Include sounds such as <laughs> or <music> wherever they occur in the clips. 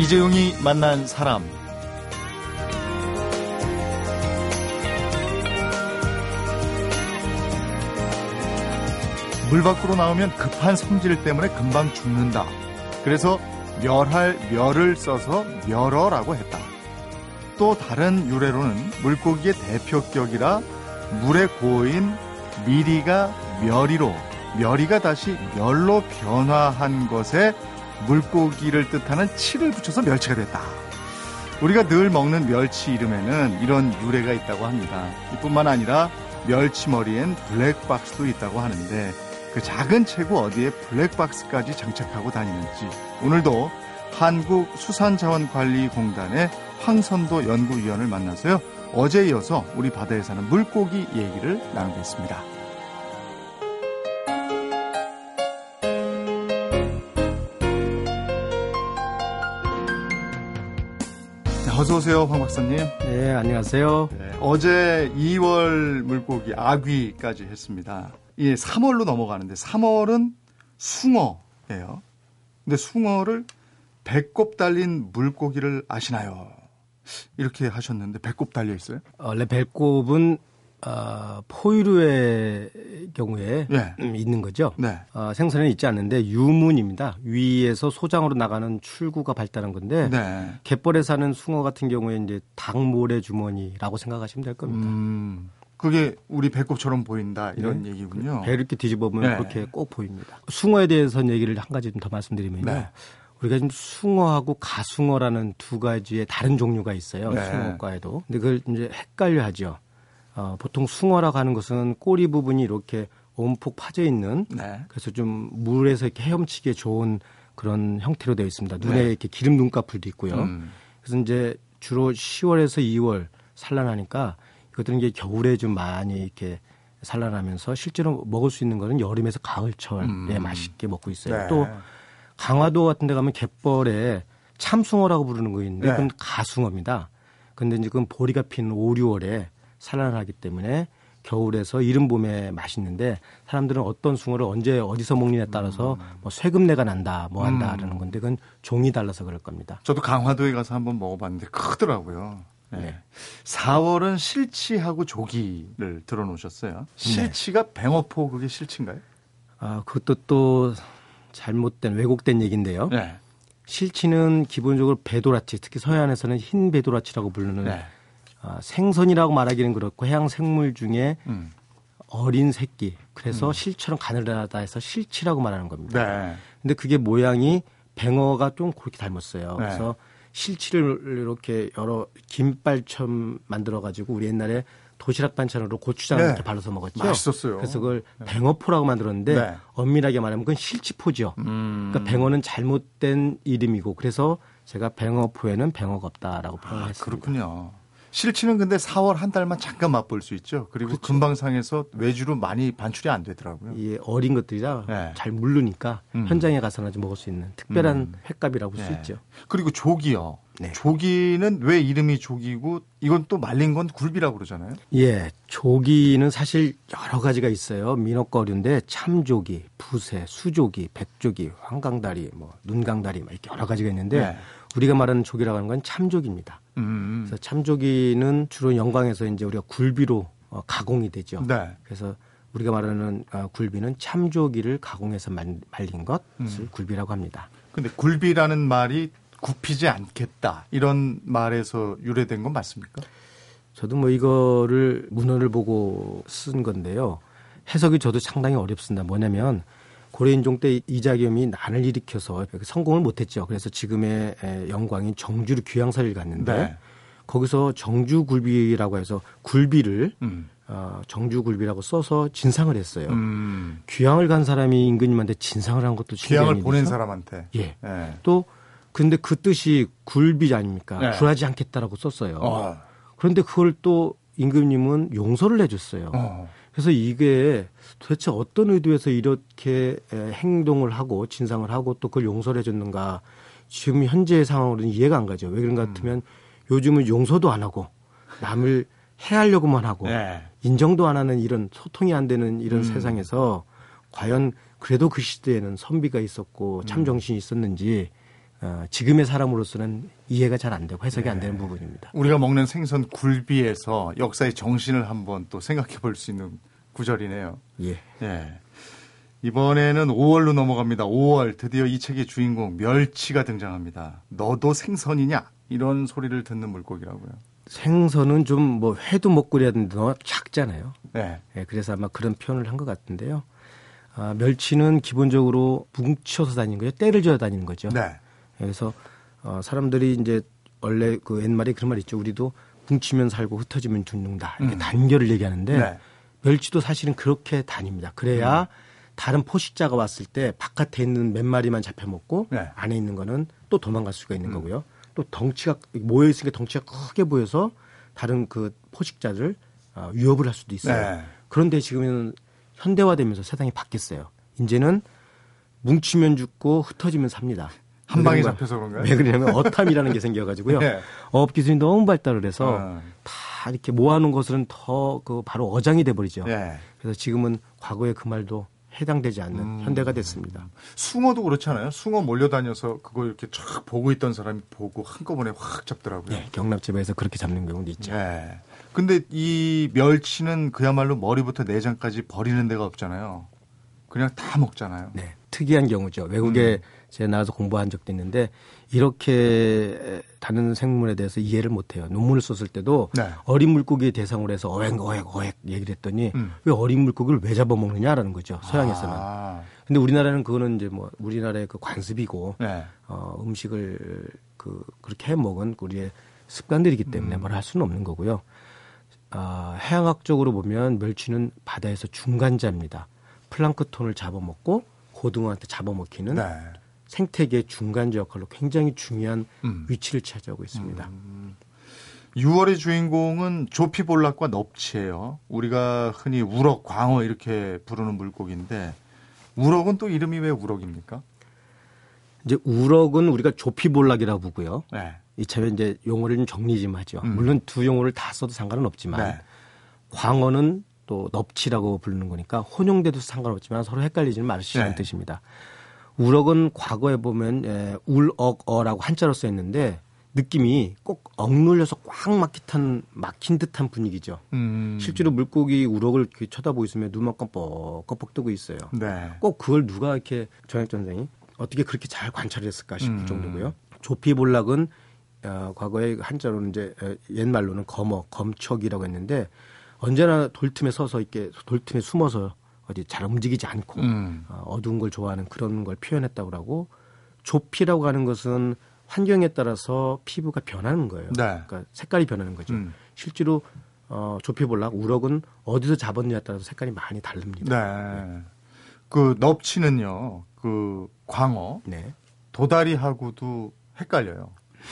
이재용이 만난 사람 물 밖으로 나오면 급한 성질 때문에 금방 죽는다. 그래서 멸할 멸을 써서 멸어라고 했다. 또 다른 유래로는 물고기의 대표격이라 물에 고인 미리가 멸이로 멸이가 다시 멸로 변화한 것에 물고기를 뜻하는 치를 붙여서 멸치가 됐다. 우리가 늘 먹는 멸치 이름에는 이런 유래가 있다고 합니다. 이뿐만 아니라 멸치머리엔 블랙박스도 있다고 하는데 그 작은 체구 어디에 블랙박스까지 장착하고 다니는지 오늘도 한국수산자원관리공단의 황선도 연구위원을 만나서요. 어제 이어서 우리 바다에 사는 물고기 얘기를 나누겠습니다. 어서 오세요, 황 박사님. 네, 안녕하세요. 네, 어제 2월 물고기 아귀까지 했습니다. 예, 3월로 넘어가는데 3월은 숭어예요. 근데 숭어를 배꼽 달린 물고기를 아시나요? 이렇게 하셨는데 배꼽 달려 있어요? 원래 배꼽은 어, 포유류의 경우에 네. 있는 거죠. 네. 어, 생선에 있지 않는데 유문입니다. 위에서 소장으로 나가는 출구가 발달한 건데 네. 갯벌에 사는 숭어 같은 경우에 이제 닭모래 주머니라고 생각하시면 될 겁니다. 음, 그게 우리 배꼽처럼 보인다 이런 네. 얘기군요. 배 이렇게 뒤집어보면 네. 그렇게 꼭 보입니다. 숭어에 대해서는 얘기를 한 가지 좀 더 말씀드리면요. 네. 우리가 지금 숭어하고 가숭어라는 두 가지의 다른 종류가 있어요. 네. 숭어과에도. 근데 그걸 이제 헷갈려 하죠. 어, 보통 숭어라고 하는 것은 꼬리 부분이 이렇게 온폭 파져 있는 네. 그래서 좀 물에서 이렇게 헤엄치기에 좋은 그런 형태로 되어 있습니다. 눈에 네. 이렇게 기름 눈꺼풀도 있고요. 음. 그래서 이제 주로 10월에서 2월 산란하니까 이것들은 이게 겨울에 좀 많이 이렇게 산란하면서 실제로 먹을 수 있는 거는 여름에서 가을철에 음. 맛있게 먹고 있어요. 네. 또 강화도 같은 데 가면 갯벌에 참숭어라고 부르는 거 있는데 네. 그건 가숭어입니다. 근데 이제 그건 보리가 핀 5, 6월에 산란하기 때문에 겨울에서 이른 봄에 맛있는데 사람들은 어떤 숭어를 언제 어디서 먹느냐에 따라서 음. 뭐 쇠금내가 난다 뭐 한다라는 음. 건데 그건 종이 달라서 그럴 겁니다. 저도 강화도에 가서 한번 먹어봤는데 크더라고요. 네. 네. 4월은 실치하고 조기를 들어놓으셨어요. 실치가 네. 뱅어포 그게 실치인가요? 아 그것도 또 잘못된 왜곡된 얘기인데요. 네. 실치는 기본적으로 배도라치 특히 서해안에서는 흰 배도라치라고 부르는 네. 어, 생선이라고 말하기는 그렇고 해양 생물 중에 음. 어린 새끼 그래서 음. 실처럼 가늘하다 해서 실치라고 말하는 겁니다. 네. 근데 그게 모양이 뱅어가 좀 그렇게 닮았어요. 네. 그래서 실치를 이렇게 여러 김발처럼 만들어 가지고 우리 옛날에 도시락 반찬으로 고추장 네. 이렇게 발라서 먹었죠. 맛있었어요. 그래서 그걸 네. 뱅어포라고 만들었는데 네. 엄밀하게 말하면 그건 실치포죠. 음. 그러니까 뱅어는 잘못된 이름이고 그래서 제가 뱅어포에는 뱅어가 없다라고 아, 표현했습니다. 아, 그렇군요. 실치는 근데 4월 한 달만 잠깐 맛볼 수 있죠. 그리고 그렇죠. 금방 상에서 외주로 많이 반출이 안 되더라고요. 예, 어린 것들이라 네. 잘 물르니까 음. 현장에 가서나 좀 먹을 수 있는 특별한 음. 횟값이라고 볼수 네. 있죠. 그리고 조기요. 네. 조기는 왜 이름이 조기고 이건 또 말린 건 굴비라고 그러잖아요. 예, 조기는 사실 여러 가지가 있어요. 민어거류인데 참조기, 부새, 수조기, 백조기, 황강다리, 뭐 눈강다리 막 이렇게 여러 가지가 있는데 네. 우리가 말하는 조기라고 하는 건 참조기입니다. 음. 그래서 참조기는 주로 영광에서 이제 우리가 굴비로 어, 가공이 되죠. 네. 그래서 우리가 말하는 어, 굴비는 참조기를 가공해서 말, 말린 것을 음. 굴비라고 합니다. 근데 굴비라는 말이 굽히지 않겠다 이런 말에서 유래된 건 맞습니까? 저도 뭐 이거를 문헌을 보고 쓴 건데요. 해석이 저도 상당히 어렵습니다. 뭐냐면 고려인종 때 이자겸이 난을 일으켜서 성공을 못했죠. 그래서 지금의 영광인 정주로 귀양사를 갔는데 네. 거기서 정주굴비라고 해서 굴비를 음. 어, 정주굴비라고 써서 진상을 했어요. 음. 귀양을 간 사람이 임금님한테 진상을 한 것도 귀양을 보낸 사람한테. 예. 네. 또 근데 그 뜻이 굴비 아닙니까? 네. 굴하지 않겠다라고 썼어요. 어. 그런데 그걸 또 임금님은 용서를 해줬어요. 어. 그래서 이게 도대체 어떤 의도에서 이렇게 행동을 하고 진상을 하고 또 그걸 용서를 해줬는가 지금 현재 상황으로는 이해가 안 가죠. 왜 그런가 같으면 음. 요즘은 용서도 안 하고 남을 해하려고만 하고 네. 인정도 안 하는 이런 소통이 안 되는 이런 음. 세상에서 과연 그래도 그 시대에는 선비가 있었고 참 음. 정신이 있었는지 어, 지금의 사람으로서는 이해가 잘 안 되고 해석이 네. 안 되는 부분입니다. 우리가 먹는 생선 굴비에서 역사의 정신을 한번 또 생각해 볼 수 있는 구절이네요. 예. 예. 이번에는 5월로 넘어갑니다. 5월 드디어 이 책의 주인공 멸치가 등장합니다. 너도 생선이냐? 이런 소리를 듣는 물고기라고요. 생선은 좀 뭐 회도 먹고 그래야 되는데 너무 작잖아요. 네. 네. 그래서 아마 그런 표현을 한 것 같은데요. 아, 멸치는 기본적으로 뭉쳐서 다니는 거죠. 때를 지어 다니는 거죠. 네. 그래서 어, 사람들이 이제 원래 그 옛말에 그런 말 있죠. 우리도 뭉치면 살고 흩어지면 죽는다. 이렇게 음. 단결을 얘기하는데 네. 멸치도 사실은 그렇게 다닙니다. 그래야 음. 다른 포식자가 왔을 때 바깥에 있는 몇 마리만 잡혀 먹고 네. 안에 있는 거는 또 도망갈 수가 있는 음. 거고요. 또 덩치가 모여 있으니까 덩치가 크게 보여서 다른 그 포식자를 어, 위협을 할 수도 있어요. 네. 그런데 지금은 현대화되면서 세상이 바뀌었어요. 이제는 뭉치면 죽고 흩어지면 삽니다. 한 방에 잡혀서 그런가요? 왜 그러냐면 어탐이라는 게 생겨가지고요. <laughs> 네. 어업 기술이 너무 발달을 해서 어. 다 이렇게 모아놓은 것은 더 그 바로 어장이 돼버리죠. 네. 그래서 지금은 과거에 그 말도 해당되지 않는 음. 현대가 됐습니다. 숭어도 그렇잖아요. 숭어 몰려다녀서 그걸 이렇게 쫙 보고 있던 사람이 보고 한꺼번에 확 잡더라고요. 네, 경납집에서 그렇게 잡는 경우도 있죠. 네. 근데 이 멸치는 그야말로 머리부터 내장까지 버리는 데가 없잖아요. 그냥 다 먹잖아요. 네. 특이한 경우죠. 외국에 음. 제가 나와서 공부한 적도 있는데 이렇게 다른 생물에 대해서 이해를 못해요. 논문을 썼을 때도 네. 어린 물고기의 대상으로 해서 어획 어획 어획 얘기를 했더니 음. 왜 어린 물고기를 왜 잡아먹느냐라는 거죠. 서양에서는. 아. 근데 우리나라는 그거는 이제 뭐 우리나라의 그 관습이고 네. 어, 음식을 그 그렇게 해 먹은 우리의 습관들이기 때문에 음. 뭘할 수는 없는 거고요. 어, 해양학적으로 보면 멸치는 바다에서 중간자입니다. 플랑크톤을 잡아먹고 고등어한테 잡아먹히는 네. 생태계 중간자 역할로 굉장히 중요한 음. 위치를 차지하고 있습니다. 음. 6월의 주인공은 조피볼락과 넙치예요. 우리가 흔히 우럭, 광어 이렇게 부르는 물고기인데 우럭은 또 이름이 왜 우럭입니까? 이제 우럭은 우리가 조피볼락이라고 부고요. 네. 이참에 이제 용어를 좀 정리 좀 하죠. 음. 물론 두 용어를 다 써도 상관은 없지만 네. 광어는 또 넙치라고 부르는 거니까 혼용돼도 상관없지만 서로 헷갈리지는 말으시라는 네. 뜻입니다. 우럭은 과거에 보면 에, 울억어라고 한자로 써 있는데 느낌이 꼭 억눌려서 꽉 막힌 막힌 듯한 분위기죠. 음. 실제로 물고기 우럭을 이렇게 쳐다보고 있으면 눈만 껌뻑껌뻑 뜨고 있어요. 네. 꼭 그걸 누가 이렇게 정혁 선생이 어떻게 그렇게 잘 관찰했을까 싶을 음. 정도고요. 조피볼락은 어, 과거에 한자로는 이제 옛말로는 검어, 검척이라고 했는데 언제나 돌틈에 서서 이렇게 돌틈에 숨어서 어디 잘 움직이지 않고 음. 어, 어두운 걸 좋아하는 그런 걸 표현했다고 하고 조피라고 하는 것은 환경에 따라서 피부가 변하는 거예요. 네. 그러니까 색깔이 변하는 거죠. 음. 실제로 어, 조피볼락 우럭은 어디서 잡았느냐에 따라서 색깔이 많이 다릅니다. 네. 그 넙치는요. 그 광어 네. 도다리하고도 헷갈려요.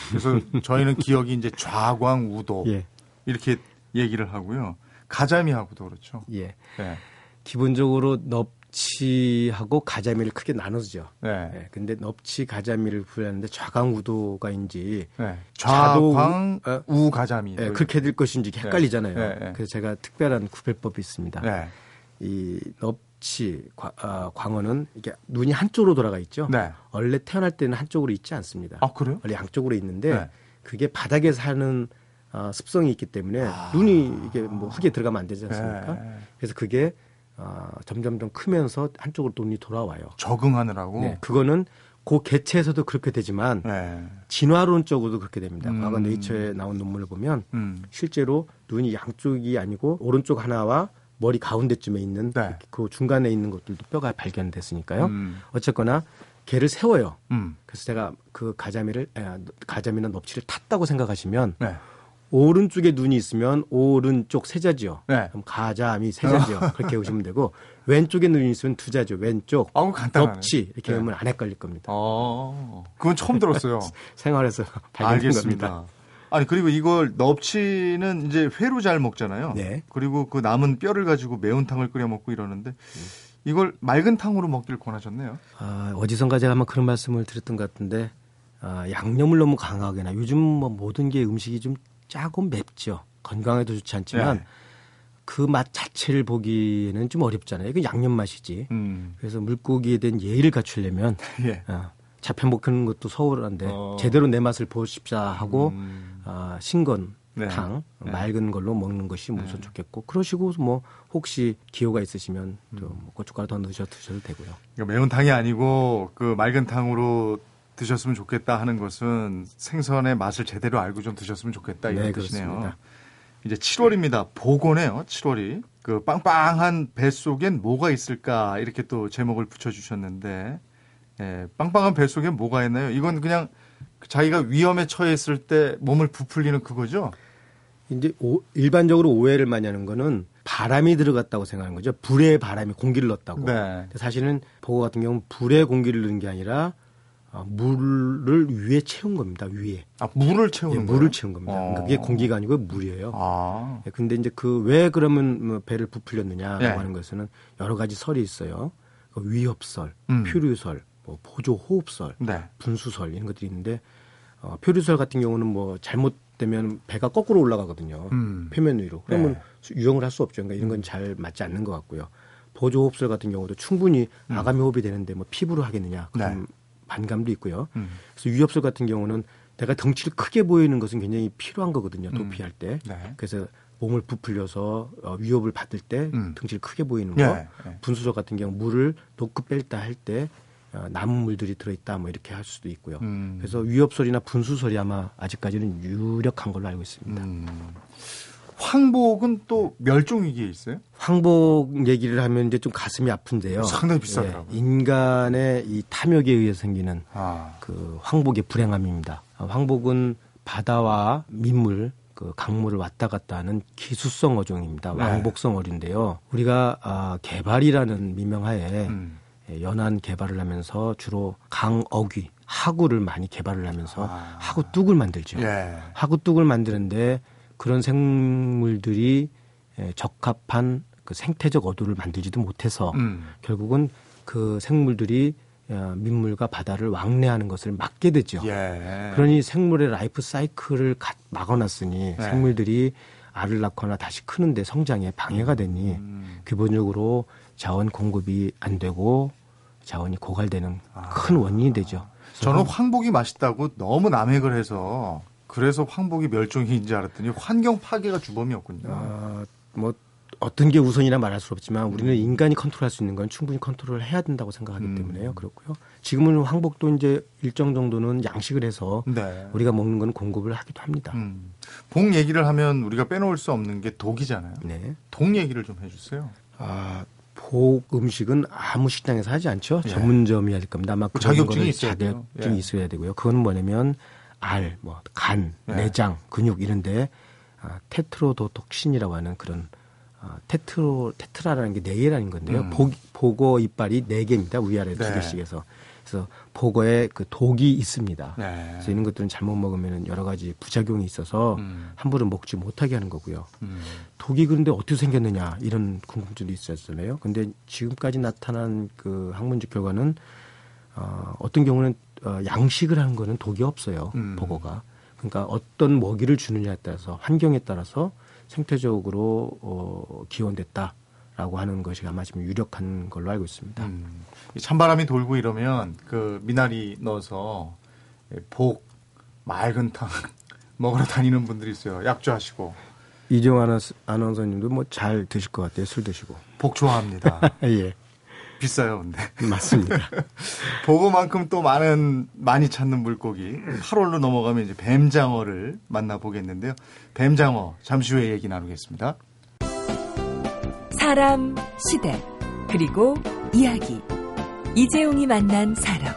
그래서 저희는 기억이 이제 좌광 우도 <laughs> 예. 이렇게 얘기를 하고요. 가자미하고도 그렇죠. 예. 네. 기본적으로 넙치하고 가자미를 크게 나누죠. 네. 네. 근데 넙치 가자미를 부르는데 좌광우도가인지 네. 좌광 어? 우 가자미 네, 그렇게 될 것인지 헷갈리잖아요. 네. 네. 그래서 제가 특별한 구별법이 있습니다. 네. 이 넙치 과, 어, 광어는 이게 눈이 한쪽으로 돌아가 있죠. 네. 원래 태어날 때는 한쪽으로 있지 않습니다. 아 그래요? 원래 양쪽으로 있는데 그게 바닥에 사는 어, 습성이 있기 때문에 아. 눈이 이게 뭐 흙에 들어가면 안 되지 않습니까? 네. 그래서 그게 어, 점점점 크면서 한쪽으로 눈이 돌아와요. 적응하느라고. 네, 그거는 그 개체에서도 그렇게 되지만 네. 진화론적으로도 그렇게 됩니다. 음. 과거 네이처에 나온 논문을 보면 음. 실제로 눈이 양쪽이 아니고 오른쪽 하나와 머리 가운데쯤에 있는 네. 그 중간에 있는 것들도 뼈가 발견됐으니까요. 음. 어쨌거나 개를 세워요. 음. 그래서 제가 그 가자미를 가자미는 넙치를 탔다고 생각하시면 네. 오른쪽에 눈이 있으면 오른쪽 세자지요. 네. 그럼 가자미 세자지요. 그렇게 보시면 되고 왼쪽에 눈이 있으면 두자죠. 왼쪽. 아우 간단하네. 넙치 이렇게 네. 하면 안 헷갈릴 겁니다. 어, 그건 처음 들었어요. <laughs> 생활에서 발견된 겁니다. 아니 그리고 이걸 넙치는 이제 회로 잘 먹잖아요. 네. 그리고 그 남은 뼈를 가지고 매운탕을 끓여 먹고 이러는데 이걸 맑은 탕으로 먹기를 권하셨네요. 아, 어디선가 제가 한번 그런 말씀을 드렸던 것 같은데 아, 양념을 너무 강하게나 요즘 뭐 모든 게 음식이 좀 짜고 맵죠. 건강에도 좋지 않지만 네. 그맛 자체를 보기에는 좀 어렵잖아요. 이거 양념 맛이지. 음. 그래서 물고기에 대한 예의를 갖추려면 <laughs> 예. 어, 잡혀 먹는 것도 서울한데 어. 제대로 내 맛을 보십사 하고 음. 아, 신건 네. 탕 네. 맑은 걸로 먹는 것이 우선 네. 좋겠고 그러시고 뭐 혹시 기호가 있으시면 또 음. 뭐 고춧가루 더 넣으셔 드셔도 되고요. 그러니까 매운 탕이 아니고 그 맑은 탕으로 드셨으면 좋겠다 하는 것은 생선의 맛을 제대로 알고 좀 드셨으면 좋겠다 이런 네, 뜻이네요. 그렇습니다. 이제 7월입니다. 보고네요. 7월이 그 빵빵한 뱃 속엔 뭐가 있을까 이렇게 또 제목을 붙여주셨는데 예, 빵빵한 뱃 속엔 뭐가 있나요? 이건 그냥 자기가 위험에 처했을 때 몸을 부풀리는 그거죠. 이제 오, 일반적으로 오해를 많이 하는 거는 바람이 들어갔다고 생각하는 거죠. 불에 바람이 공기를 넣었다고. 네. 사실은 보고 같은 경우는 불에 공기를 넣은 게 아니라 어, 물을 위에 채운 겁니다. 위에. 아 물을 채우는 예, 물을 채운 겁니다. 어. 그러니까 그게 공기가 아니고 물이에요. 아. 예, 근데 이제 그 왜 그러면 뭐 배를 부풀렸느냐라고 네. 하는 것은 여러 가지 설이 있어요. 그 위협설, 음. 표류설, 뭐 보조 호흡설, 네. 분수설 이런 것들이 있는데 어, 표류설 같은 경우는 뭐 잘못되면 배가 거꾸로 올라가거든요. 음. 표면 위로. 그러면 네. 유형을 할 수 없죠. 그러니까 이런 건 잘 맞지 않는 것 같고요. 보조 호흡설 같은 경우도 충분히 음. 아가미 호흡이 되는데 뭐 피부로 하겠느냐. 그럼 네. 반감도 있고요. 음. 그래서 위협설 같은 경우는 내가 덩치를 크게 보이는 것은 굉장히 필요한 거거든요. 도피할 때. 음. 네. 그래서 몸을 부풀려서 어, 위협을 받을 때 음. 덩치를 크게 보이는 거. 네. 네. 분수설 같은 경우 물을 놓고 뺄다 할때 어, 남은 물들이 들어있다 뭐 이렇게 할 수도 있고요. 음. 그래서 위협설이나 분수설이 아마 아직까지는 유력한 걸로 알고 있습니다. 음. 황복은 또 멸종 위기에 있어요? 황복 얘기를 하면 이제 좀 가슴이 아픈데요. 상당히 비싸더라고요. 예, 인간의 이 탐욕에 의해 생기는 아. 그 황복의 불행함입니다. 황복은 바다와 민물 그 강물을 왔다 갔다 하는 기수성 어종입니다. 네. 왕복성 어류인데요. 우리가 아, 개발이라는 미명하에 음. 예, 연안 개발을 하면서 주로 강어귀, 하구를 많이 개발을 하면서 아. 하구 뚝을 만들죠. 예. 하구 뚝을 만드는데 그런 생물들이 예, 적합한 그 생태적 어도를 만들지도 못해서 음. 결국은 그 생물들이 어, 민물과 바다를 왕래하는 것을 막게 되죠. 예. 그러니 생물의 라이프 사이클을 막아놨으니 예. 생물들이 알을 낳거나 다시 크는데 성장에 방해가 되니 음. 기본적으로 자원 공급이 안 되고 자원이 고갈되는 아. 큰 원인이 되죠. 저는 황복이 맛있다고 너무 남획을 해서 그래서 황복이 멸종인 줄 알았더니 환경 파괴가 주범이었군요. 어, 뭐 어떤 게 우선이라 말할 수 없지만 우리는 음. 인간이 컨트롤할 수 있는 건 충분히 컨트롤을 해야 된다고 생각하기 음. 때문에요. 그렇고요. 지금은 황복도 이제 일정 정도는 양식을 해서 네. 우리가 먹는 건 공급을 하기도 합니다. 음. 복 얘기를 하면 우리가 빼놓을 수 없는 게 독이잖아요. 네. 독 얘기를 좀 해주세요. 아, 복 음식은 아무 식당에서 하지 않죠. 예. 전문점이어야 될 겁니다. 아마 그 자격증이 있어야 자격증이 예. 있어야 되고요. 그건 뭐냐면 알, 뭐 간, 네. 내장, 근육 이런데 아, 테트로도톡신이라고 하는 그런 아, 테트로 테트라라는 게 네 개라는 건데요. 음. 복, 보고 이빨이 네 개입니다. 위아래 네. 두 개씩 해서. 그래서 보고에 그 독이 있습니다. 네. 그래서 이런 것들은 잘못 먹으면 여러 가지 부작용이 있어서 음. 함부로 먹지 못하게 하는 거고요. 음. 독이 그런데 어떻게 생겼느냐 이런 궁금증도 있었잖아요. 근데 지금까지 나타난 그 학문적 결과는 어, 어떤 경우는 어, 양식을 하는 거는 독이 없어요. 음. 보고가. 그러니까 어떤 먹이를 주느냐에 따라서 환경에 따라서 생태적으로 어, 기원됐다 라고 하는 것이 아마 지금 유력한 걸로 알고 있습니다. 음. 찬바람이 돌고 이러면 그 미나리 넣어서 복 맑은 탕 <laughs> 먹으러 다니는 분들이 있어요. 약주하시고. 이정환 아나운서님도 뭐 잘 드실 것 같아요. 술 드시고. 복 좋아합니다. <laughs> 예. 비싸요, 근데. <laughs> 맞습니다. <laughs> 보고만큼 또 많은, 많이 찾는 물고기. 8월로 넘어가면 이제 뱀장어를 만나보겠는데요. 뱀장어, 잠시 후에 얘기 나누겠습니다. 사람, 시대, 그리고 이야기. 이재용이 만난 사람.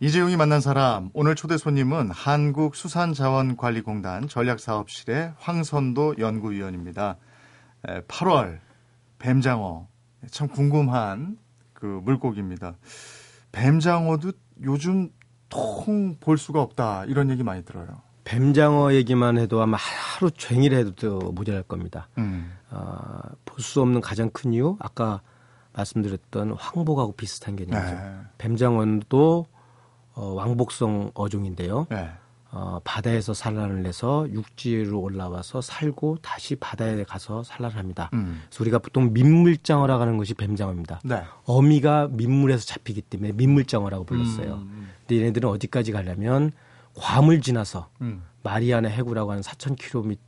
이재용이 만난 사람 오늘 초대 손님은 한국수산자원관리공단 전략사업실의 황선도 연구위원입니다. 8월 뱀장어 참 궁금한 그 물고기입니다. 뱀장어도 요즘 통 볼 수가 없다 이런 얘기 많이 들어요. 뱀장어 얘기만 해도 아마 하루 종일 해도 모자랄 겁니다. 음. 어, 볼수 없는 가장 큰 이유 아까 말씀드렸던 황복하고 비슷한 개념이죠. 네. 뱀장어도 어, 왕복성 어종인데요. 네. 어, 바다에서 산란을 해서 육지로 올라와서 살고 다시 바다에 가서 산란합니다. 음. 그래서 우리가 보통 민물장어라고 하는 것이 뱀장어입니다. 네. 어미가 민물에서 잡히기 때문에 민물장어라고 불렀어요. 음. 음. 근데 얘네들은 어디까지 가려면 괌을 지나서 음. 마리아나 해구라고 하는 4,000km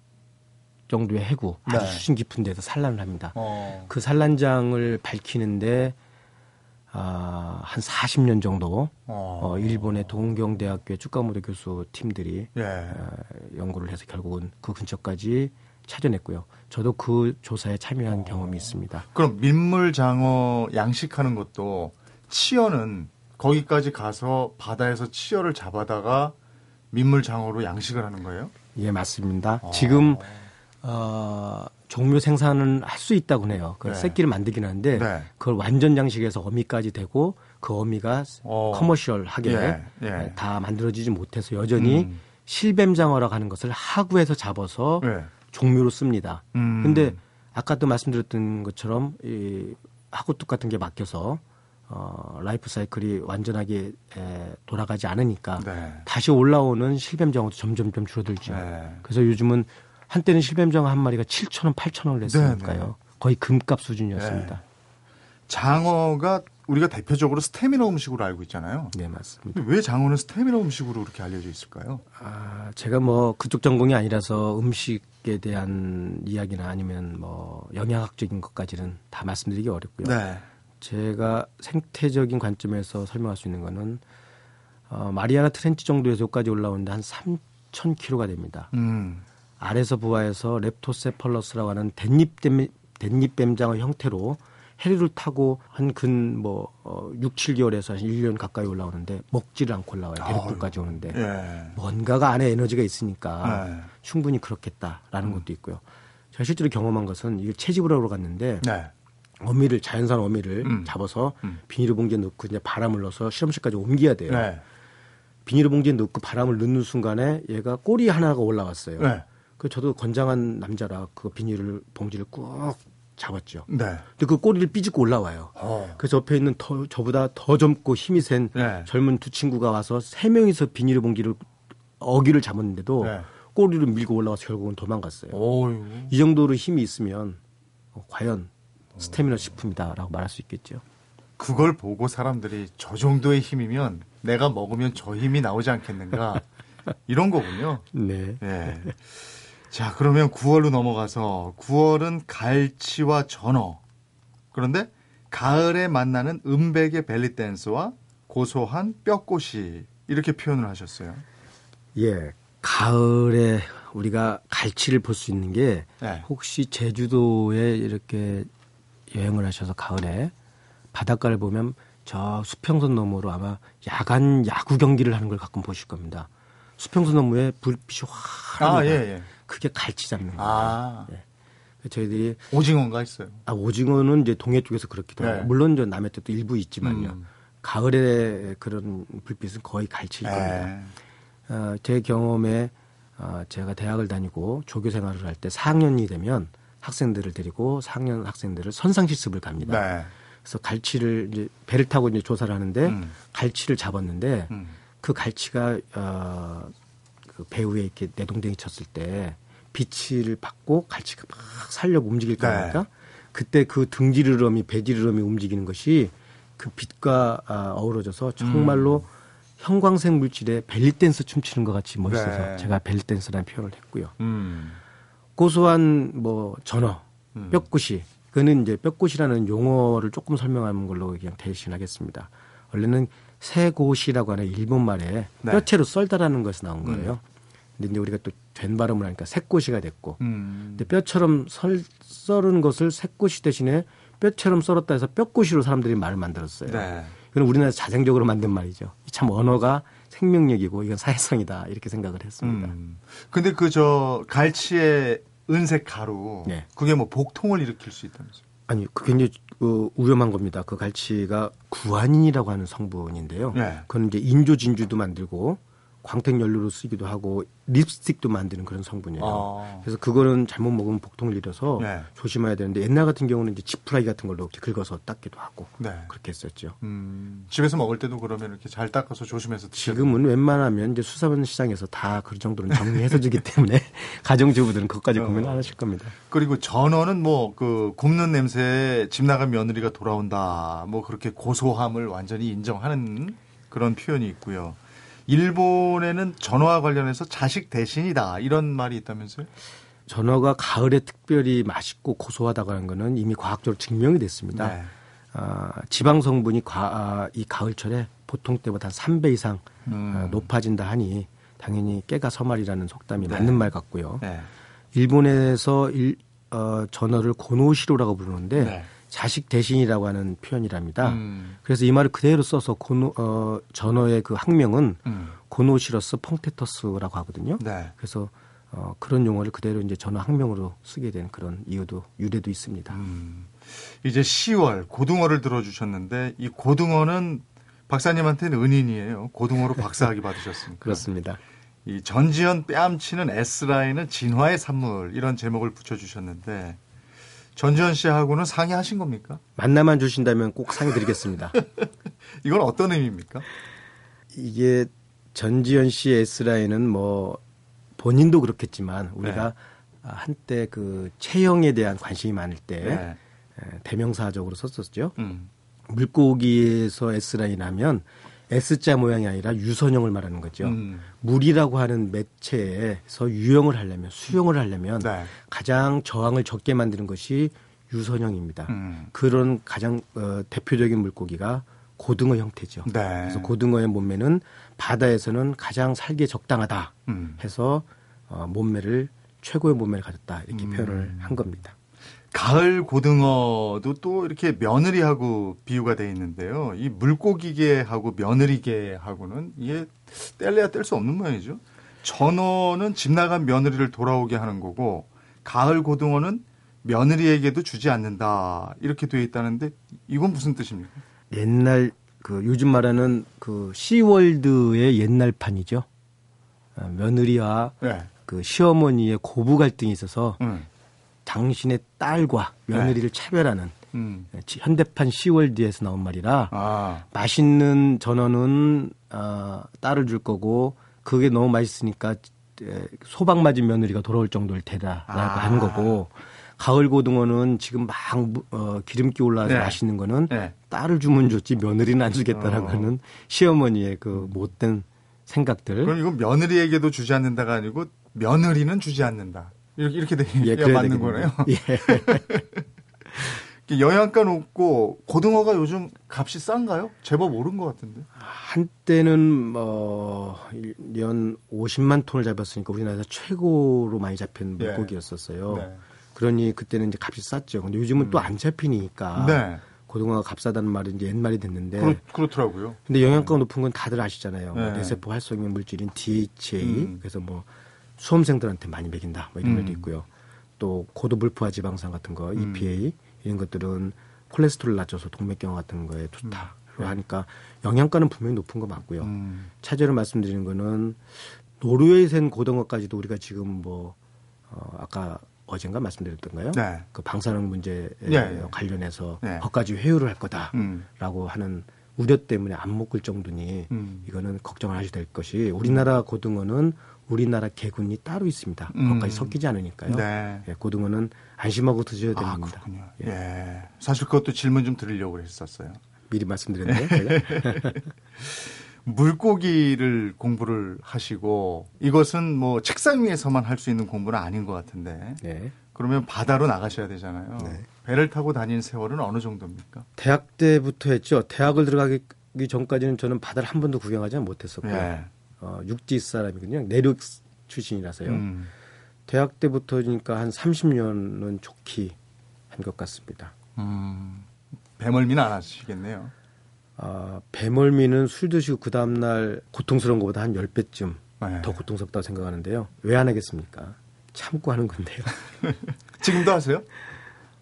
정도의 해구 아주 네. 수심 깊은 데서 산란을 합니다. 어. 그 산란장을 밝히는데 아, 한 40년 정도 어. 어 일본의 동경대학교의 쭈카모토 교수 팀들이 예. 어, 연구를 해서 결국은 그 근처까지 찾아냈고요. 저도 그 조사에 참여한 어. 경험이 있습니다. 그럼 민물 장어 양식하는 것도 치어는 거기까지 가서 바다에서 치어를 잡아다가 민물 장어로 양식을 하는 거예요? 예, 맞습니다. 어. 지금 어, 종묘 생산은 할 수 있다고 해요. 그 네. 새끼를 만들긴 하는데 네. 그걸 완전 장식해서 어미까지 되고 그 어미가 어. 커머셜하게 예. 예. 다 만들어지지 못해서 여전히 음. 실뱀장어라고 하는 것을 하구에서 잡아서 예. 종묘로 씁니다. 음. 근데 아까도 말씀드렸던 것처럼 이 하구뚝 같은 게 막혀서 어, 라이프 사이클이 완전하게 에, 돌아가지 않으니까 네. 다시 올라오는 실뱀장어도 점점 점 줄어들죠. 네. 그래서 요즘은 한때는 실뱀장어 한 마리가 7천 원, 8천 원을 냈으니까요. 네, 네. 거의 금값 수준이었습니다. 네. 장어가 우리가 대표적으로 스테미너 음식으로 알고 있잖아요. 네, 맞습니다. 왜 장어는 스테미너 음식으로 그렇게 알려져 있을까요? 아, 제가 뭐 그쪽 전공이 아니라서 음식에 대한 이야기나 아니면 뭐 영양학적인 것까지는 다 말씀드리기 어렵고요. 네. 제가 생태적인 관점에서 설명할 수 있는 거는 어, 마리아나 트렌치 정도에서 여기까지 올라오는데 한 3,000km가 됩니다. 음. 아래서 부하에서 렙토세펄러스라고 하는 댄잎뱀, 댄잎뱀장어 형태로 해리를 타고 한 근 뭐 어, 6, 7개월에서 한 1년 가까이 올라오는데 먹지를 않고 올라와요. 대륙부까지 오는데 예. 뭔가가 안에 에너지가 있으니까 예. 충분히 그렇겠다라는 음. 것도 있고요. 제가 실제로 경험한 것은 이게 채집을 하러 갔는데 네. 어미를 자연산 어미를 음. 잡아서 음. 비닐봉지에 넣고 이제 바람을 넣어서 실험실까지 옮겨야 돼요. 네. 비닐봉지에 넣고 바람을 넣는 순간에 얘가 꼬리 하나가 올라왔어요. 네. 그 저도 건장한 남자라 그 비닐을 봉지를 꾹 잡았죠. 네. 근데 그 꼬리를 삐집고 올라와요. 어. 그래서 옆에 있는 더, 저보다 더 젊고 힘이 센 네. 젊은 두 친구가 와서 세 명이서 비닐 봉지를 어기를 잡았는데도 네. 꼬리를 밀고 올라와서 결국은 도망갔어요. 오유. 이 정도로 힘이 있으면 어, 과연 스태미너 식품이다라고 말할 수 있겠죠. 그걸 보고 사람들이 저 정도의 힘이면 내가 먹으면 저 힘이 나오지 않겠는가 <laughs> 이런 거군요. 네. 네. 자 그러면 9월로 넘어가서 9월은 갈치와 전어 그런데 가을에 만나는 은백의 벨리 댄스와 고소한 뼈꼬시 이렇게 표현을 하셨어요. 예, 가을에 우리가 갈치를 볼 수 있는 게 네. 혹시 제주도에 이렇게 여행을 하셔서 가을에 바닷가를 보면 저 수평선 너머로 아마 야간 야구 경기를 하는 걸 가끔 보실 겁니다. 수평선 너머에 불빛이 확 아, 예, 예. 그게 갈치 잡는 거예요. 아. 예. 저희들이 오징어가 있어요. 아 오징어는 이제 동해 쪽에서 그렇기도 하고 네. 물론 저 남해 쪽도 일부 있지만요. 음. 가을에 그런 불빛은 거의 갈치일 네. 겁니다. 어, 제 경험에 어, 제가 대학을 다니고 조교 생활을 할 때 4학년이 되면 학생들을 데리고 4학년 학생들을 선상 실습을 갑니다. 네. 그래서 갈치를 이제 배를 타고 이제 조사를 하는데 음. 갈치를 잡았는데 음. 그 갈치가 어, 그 배후에 이렇게 내동댕이 쳤을 때 빛을 받고 갈치가 막 살려고 움직일 거니까 네. 그때 그 등지르름이 배지르름이 움직이는 것이 그 빛과 아, 어우러져서 정말로 음. 형광색 물질에 벨리 댄스 춤추는 것 같이 멋있어서 네. 제가 벨리 댄스라는 표현을 했고요. 음. 고소한 뭐 전어, 음. 뼈굿이 그는 이제 뼈굿이라는 용어를 조금 설명하는 걸로 그냥 대신하겠습니다. 원래는 새고시라고 하는 일본 말에 네. 뼈채로 썰다라는 것에서 나온 거예요. 음. 근데 이제 우리가 또 된 발음을 하니까 새꼬시가 됐고, 음. 근데 뼈처럼 설, 썰은 것을 새꼬시 대신에 뼈처럼 썰었다 해서 뼈꼬시로 사람들이 말을 만들었어요. 네. 이건 우리나라 자생적으로 만든 말이죠. 참 언어가 생명력이고 이건 사회성이다 이렇게 생각을 했습니다. 음. 근데 그 저 갈치의 은색 가루 네. 그게 뭐 복통을 일으킬 수 있다면서요? 아니 그게 이제 그 위험한 겁니다. 그 갈치가 구안인이라고 하는 성분인데요. 네. 그건 이제 인조 진주도 만들고 광택 연료로 쓰기도 하고 립스틱도 만드는 그런 성분이에요. 아. 그래서 그거는 잘못 먹으면 복통을 일어서 네. 조심해야 되는데 옛날 같은 경우는 이제 지푸라기 같은 걸로 이렇게 긁어서 닦기도 하고 네. 그렇게 했었죠. 음, 집에서 먹을 때도 그러면 이렇게 잘 닦아서 조심해서 지금은 웬만하면 이제 수산물 시장에서 다 그 정도는 정리해서 주기 <laughs> 때문에 가정주부들은 그것까지 어. 고민 안 하실 겁니다. 그리고 전어는 뭐 그 굽는 냄새에 집 나간 며느리가 돌아온다. 뭐 그렇게 고소함을 완전히 인정하는 그런 표현이 있고요. 일본에는 전어와 관련해서 자식 대신이다 이런 말이 있다면서요? 전어가 가을에 특별히 맛있고 고소하다고 하는 거는 이미 과학적으로 증명이 됐습니다. 네. 어, 지방 성분이 과, 아, 이 가을철에 보통 때보다 한 3배 이상 음. 어, 높아진다 하니 당연히 깨가 서말이라는 속담이 네. 맞는 말 같고요. 네. 일본에서 일, 어, 전어를 고노시로라고 부르는데 네. 자식 대신이라고 하는 표현이랍니다. 음. 그래서 이 말을 그대로 써서 고노, 어, 전어의 그 학명은 음. 고노시러스 펑테터스라고 하거든요. 네. 그래서 어, 그런 용어를 그대로 이제 전어 학명으로 쓰게 된 그런 이유도 유래도 있습니다. 음. 이제 10월 고등어를 들어주셨는데 이 고등어는 박사님한테는 은인이에요. 고등어로 박사학위 <laughs> 받으셨습니까? 그렇습니다. 이 전지현 뺨치는 S라인은 진화의 산물 이런 제목을 붙여주셨는데 전지현 씨하고는 상의하신 겁니까? 만나만 주신다면 꼭 상의 드리겠습니다. <laughs> 이건 어떤 의미입니까? 이게 전지현 씨의 S라인은 뭐 본인도 그렇겠지만 우리가 네. 한때 그 체형에 대한 관심이 많을 때 네. 대명사적으로 썼었죠. 음. 물고기에서 S라인 하면 S자 모양이 아니라 유선형을 말하는 거죠. 음. 물이라고 하는 매체에서 유형을 하려면 수용을 하려면 네. 가장 저항을 적게 만드는 것이 유선형입니다. 음. 그런 가장 어, 대표적인 물고기가 고등어 형태죠. 네. 그래서 고등어의 몸매는 바다에서는 가장 살기에 적당하다 음. 해서 어, 몸매를 최고의 몸매를 가졌다 이렇게 음. 표현을 한 겁니다. 가을 고등어도 또 이렇게 며느리하고 비유가 돼 있는데요. 이 물고기계하고 며느리계하고는 이게 뗄래야 뗄 수 없는 모양이죠. 전어는 집 나간 며느리를 돌아오게 하는 거고 가을 고등어는 며느리에게도 주지 않는다 이렇게 되어 있다는데 이건 무슨 뜻입니까? 옛날 그 요즘 말하는 그 시월드의 옛날판이죠. 어, 며느리와 네. 그 시어머니의 고부 갈등이 있어서 음. 당신의 딸과 며느리를 네. 차별하는 음. 현대판 시월드에서 나온 말이라 아. 맛있는 전어는 어, 딸을 줄 거고 그게 너무 맛있으니까 소방 맞은 며느리가 돌아올 정도를 되라라고 아. 하는 거고 가을 고등어는 지금 막 어, 기름기 올라와서 네. 맛있는 거는 네. 딸을 주면 좋지 며느리는 안 주겠다라고 어. 하는 시어머니의 그 못된 생각들. 그럼 이건 며느리에게도 주지 않는다가 아니고 며느리는 주지 않는다. 이렇게 이렇게 되 예, <laughs> 맞는 거네요. 예. <laughs> 영양가 높고 고등어가 요즘 값이 싼가요? 제법 오른 것 같은데. 한때는 뭐연 50만 톤을 잡았으니까 우리나라에서 최고로 많이 잡힌 예. 물고기였었어요. 네. 그러니 그때는 이제 값이 쌌죠. 근데 요즘은 음. 또안 잡히니까 네. 고등어가 값싸다는 말이 이제 옛말이 됐는데 그렇, 그렇더라고요. 근데 영양가 네. 높은 건 다들 아시잖아요. 네. 뇌세포 활성인 물질인 DHA 음. 그래서 뭐 수험생들한테 많이 먹인다 뭐 이런 음. 것도 있고요. 또 고도 불포화 지방산 같은 거 EPA 음. 이런 것들은 콜레스테롤 낮춰서 동맥경화 같은 거에 좋다. 음. 하니까 영양가는 분명히 높은 거 맞고요. 음. 차제로 말씀드리는 거는 노르웨이산 고등어까지도 우리가 지금 뭐 어, 아까 어젠가 말씀드렸던가요? 네. 그 방사능 문제에 네. 관련해서 네. 거까지 회유를 할 거다라고 음. 하는 우려 때문에 안 먹을 정도니 음. 이거는 걱정을 하셔야 될 것이 우리나라 고등어는 우리나라 개군이 따로 있습니다. 음. 거기까지 섞이지 않으니까요. 네. 예, 고등어는 안심하고 드셔야 아, 됩니다. 아, 예. 예. 사실 그것도 질문 좀 드리려고 했었어요. 미리 말씀드렸네요. <laughs> 물고기를 공부를 하시고 이것은 뭐 책상 위에서만 할 수 있는 공부는 아닌 것 같은데. 네. 그러면 바다로 나가셔야 되잖아요. 네. 배를 타고 다닌 세월은 어느 정도입니까? 대학 때부터 했죠. 대학을 들어가기 전까지는 저는 바다를 한 번도 구경하지 못했었고요. 네. 어, 육지 사람이거든요. 내륙 출신이라서요. 음. 대학 때부터니까 한 30년은 좋기 한 것 같습니다. 음. 배멀미는 안 하시겠네요. 아, 배멀미는 술 드시고 그 다음날 고통스러운 것보다 한 10배쯤 네. 더 고통스럽다고 생각하는데요. 왜 안 하겠습니까? 참고 하는 건데요. <laughs> 지금도 하세요?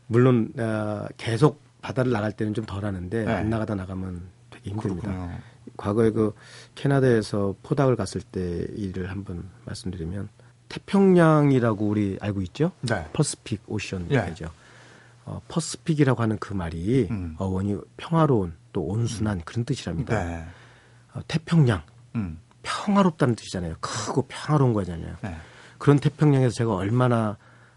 물론 아, 계속 바다를 나갈 때는 좀 덜 하는데 네. 안 나가다 나가면 되게 힘듭니다. 그렇군요. 과거에 그 캐나다에서 postdoc을 갔을 때 일을 한번 말씀드리면 태평양이라고 우리 알고 있죠? 네. Pacific Ocean이죠. 예. 어, Pacific이라고 하는 그 말이 음. 어원이 평화로운 또 온순한 그런 뜻이랍니다. 네. 어, 태평양 음. 평화롭다는 뜻이잖아요. 크고 평화로운 거잖아요. 네. 그런 태평양에서 제가 얼마나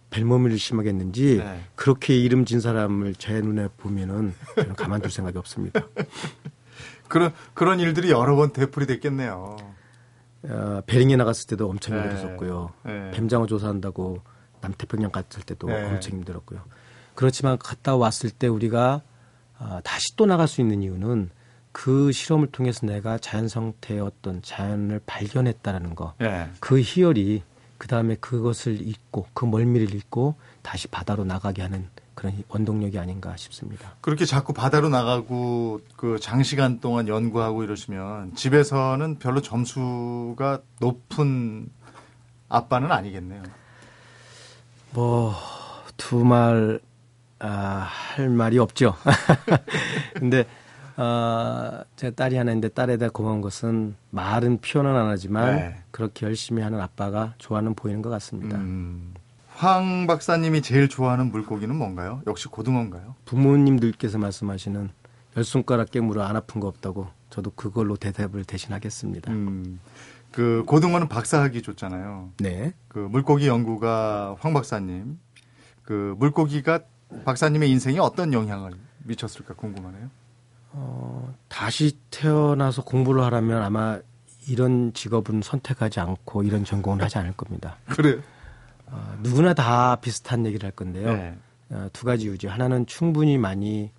벨모미를 심하겠는지 네. 그렇게 이름 진 사람을 제 눈에 보면은 저는 가만둘 생각이 없습니다. <laughs> 그런 그런 일들이 여러 번 되풀이 됐겠네요. 어, 베링에 나갔을 때도 엄청 네. 힘들었고요. 네. 뱀장어 조사한다고 남태평양 갔을 때도 네. 엄청 힘들었고요. 그렇지만 갔다 왔을 때 우리가 아, 다시 또 나갈 수 있는 이유는 그 실험을 통해서 내가 자연 상태의 어떤 자연을 발견했다라는 거. 예. 그 희열이 그 다음에 그것을 잊고 그 멀미를 잊고 다시 바다로 나가게 하는 그런 원동력이 아닌가 싶습니다. 그렇게 자꾸 바다로 나가고 그 장시간 동안 연구하고 이러시면 집에서는 별로 점수가 높은 아빠는 아니겠네요. 뭐 두말 아, 할 말이 없죠. <laughs> 근데 어, 제 딸이 하나 있는데 딸에다 고마운 것은 말은 표현은 안 하지만 네. 그렇게 열심히 하는 아빠가 좋아는 보이는 것 같습니다. 음. 황 박사님이 제일 좋아하는 물고기는 뭔가요? 역시 고등어인가요? 부모님들께서 말씀하시는 열 손가락 깨물어 안 아픈 거 없다고 저도 그걸로 대답을 대신하겠습니다. 음. 그 고등어는 박사학위 줬잖아요. 네. 그 물고기 연구가 황 박사님. 그 물고기가 박사님의 인생에 어떤 영향을 미쳤을까 궁금하네요. 어, 다시 태어나서 공부를 하라면 아마 이런 직업은 선택하지 않고 이런 전공을 하지 않을 겁니다. <laughs> 그래. 어, 누구나 다 비슷한 얘기를 할 건데요. 네. 어, 두 가지 이유죠. 하나는 충분히 많이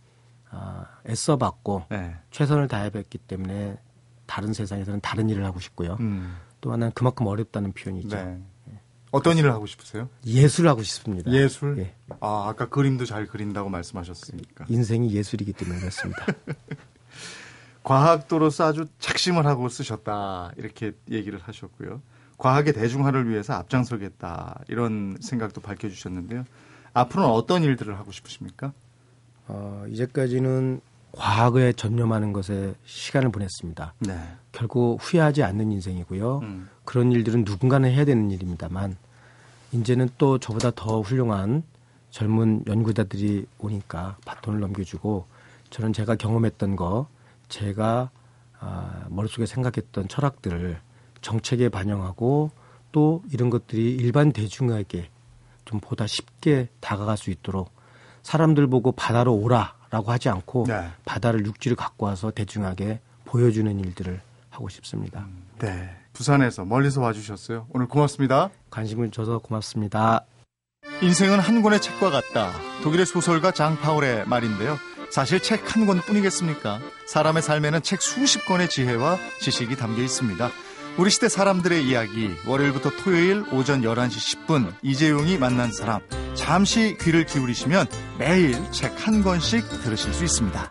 어, 애써봤고 네. 최선을 다해봤기 때문에 다른 세상에서는 다른 일을 하고 싶고요. 음. 또 하나는 그만큼 어렵다는 표현이죠. 네. 어떤 일을 하고 싶으세요? 예술 하고 싶습니다. 예술? 예. 아, 아까 그림도 잘 그린다고 말씀하셨으니까. 인생이 예술이기 때문에 그렇습니다. <laughs> 과학도로서 아주 착심을 하고 쓰셨다. 이렇게 얘기를 하셨고요. 과학의 대중화를 위해서 앞장서겠다. 이런 생각도 밝혀주셨는데요. 앞으로는 어떤 일들을 하고 싶으십니까? 어, 이제까지는 과학에 전념하는 것에 시간을 보냈습니다. 네. 결국 후회하지 않는 인생이고요. 음. 그런 일들은 누군가는 해야 되는 일입니다만 이제는 또 저보다 더 훌륭한 젊은 연구자들이 오니까 바톤을 넘겨주고 저는 제가 경험했던 거, 제가 아, 머릿속에 생각했던 철학들을 정책에 반영하고 또 이런 것들이 일반 대중에게 좀 보다 쉽게 다가갈 수 있도록 사람들 보고 바다로 오라라고 하지 않고 네. 바다를 육지를 갖고 와서 대중하게 보여주는 일들을 하고 싶습니다. 네. 부산에서 멀리서 와주셨어요. 오늘 고맙습니다. 관심을 줘서 고맙습니다. 인생은 한 권의 책과 같다. 독일의 소설가 장 파울의 말인데요. 사실 책 한 권뿐이겠습니까? 사람의 삶에는 책 수십 권의 지혜와 지식이 담겨 있습니다. 우리 시대 사람들의 이야기, 월요일부터 토요일 오전 11시 10분, 이재용이 만난 사람. 잠시 귀를 기울이시면 매일 책 한 권씩 들으실 수 있습니다.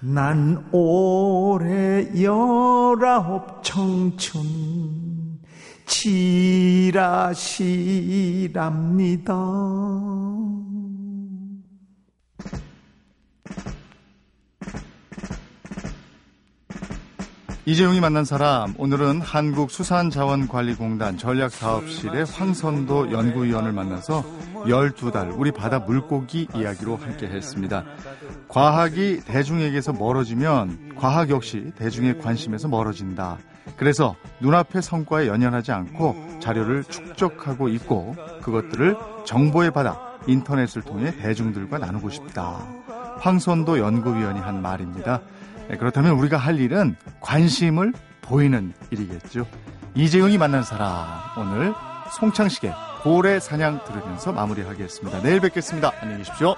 난 올해 열아홉 청춘 지라시랍니다. 이재용이 만난 사람, 오늘은 한국수산자원관리공단 전략사업실의 황선도 연구위원을 만나서 12달 우리 바다 물고기 이야기로 함께 했습니다. 과학이 대중에게서 멀어지면 과학 역시 대중의 관심에서 멀어진다. 그래서 눈앞의 성과에 연연하지 않고 자료를 축적하고 있고 그것들을 정보의 바다, 인터넷을 통해 대중들과 나누고 싶다. 황선도 연구위원이 한 말입니다. 네, 그렇다면 우리가 할 일은 관심을 보이는 일이겠죠. 이재용이 만난 사람 오늘 송창식의 고래 사냥 들으면서 마무리하겠습니다. 내일 뵙겠습니다. 안녕히 계십시오.